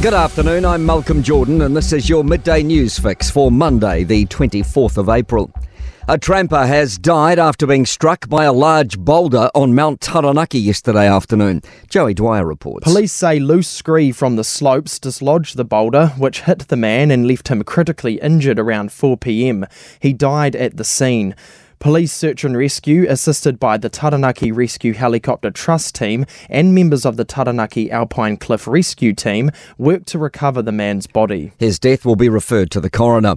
Good afternoon, I'm Malcolm Jordan, and this is your midday news fix for Monday, the 24th of April. A tramper has died after being struck by a large boulder on Mount Taranaki yesterday afternoon. Joey Dwyer reports. Police say loose scree from the slopes dislodged the boulder, which hit the man and left him critically injured around 4 pm. He died at the scene. Police search and rescue, assisted by the Taranaki Rescue Helicopter Trust team and members of the Taranaki Alpine Cliff Rescue team, worked to recover the man's body. His death will be referred to the coroner.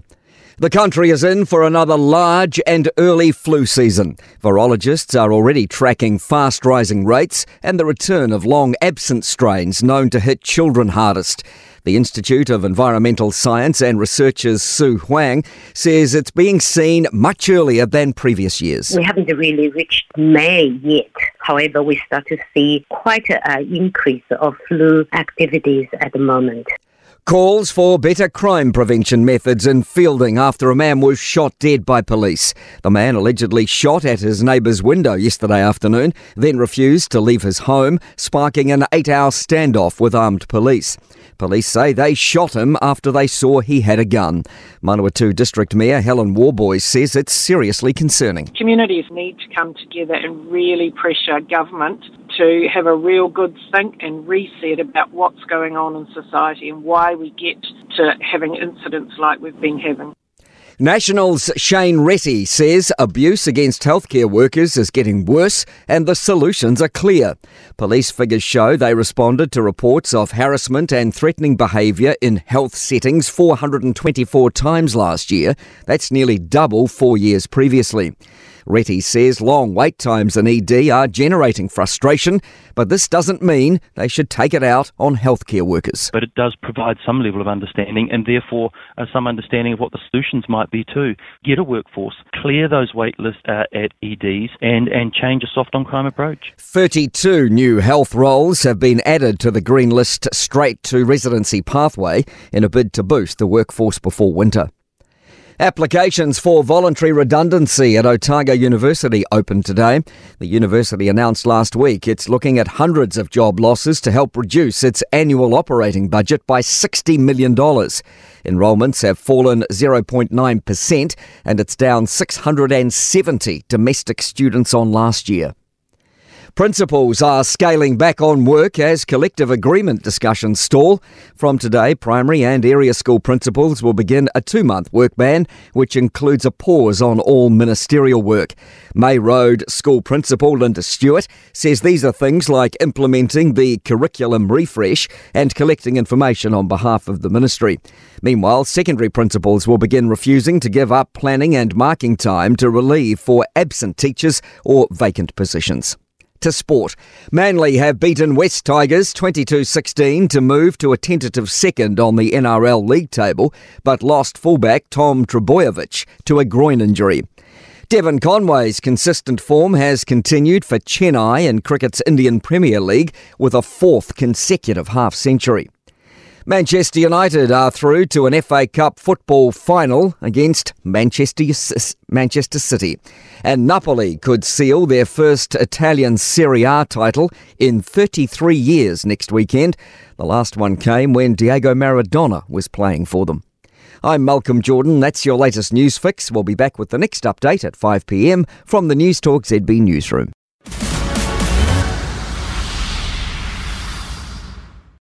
The country is in for another large and early flu season. Virologists are already tracking fast rising rates and the return of long absent strains known to hit children hardest. The Institute of Environmental Science and Research's Sue Huang says it's being seen much earlier than previous years. We haven't really reached May yet. However, we start to see quite an increase of flu activities at the moment. Calls for better crime prevention methods in Feilding after a man was shot dead by police. The man allegedly shot at his neighbour's window yesterday afternoon, then refused to leave his home, sparking an eight hour standoff with armed police. Police say they shot him after they saw he had a gun. Manawatu District Mayor Helen Worboys says it's seriously concerning. Communities need to come together and really pressure government to have a real good think and reset about what's going on in society and why we get to having incidents like we've been having. Nationals Shane Reti says abuse against healthcare workers is getting worse and the solutions are clear. Police figures show they responded to reports of harassment and threatening behaviour in health settings 424 times last year. That's nearly double four years previously. Reti says long wait times in ED are generating frustration, but this doesn't mean they should take it out on healthcare workers. But it does provide some level of understanding and therefore uh, some understanding of what the solutions might be too. Get a workforce, clear those wait lists uh, at EDs and, and change a soft on crime approach. 32 new health roles have been added to the Green List straight to residency pathway in a bid to boost the workforce before winter. Applications for voluntary redundancy at Otago University opened today. The university announced last week it's looking at hundreds of job losses to help reduce its annual operating budget by $60 million. Enrolments have fallen 0.9% and it's down 670 domestic students on last year. Principals are scaling back on work as collective agreement discussions stall. From today, primary and area school principals will begin a two month work ban, which includes a pause on all ministerial work. May Road School Principal Linda Stewart says these are things like implementing the curriculum refresh and collecting information on behalf of the ministry. Meanwhile, secondary principals will begin refusing to give up planning and marking time to relieve for absent teachers or vacant positions to sport. Manly have beaten Wests Tigers 22 16 to move to a tentative second on the NRL league table, but lost fullback Tom Trbojevic to a groin injury. Devon Conway's consistent form has continued for Chennai in cricket's Indian Premier League with a fourth consecutive half century. Manchester United are through to an FA Cup football final against Manchester, Manchester City. And Napoli could seal their first Italian Serie A title in 33 years next weekend. The last one came when Diego Maradona was playing for them. I'm Malcolm Jordan. That's your latest news fix. We'll be back with the next update at 5 pm from the Newstalk ZB newsroom.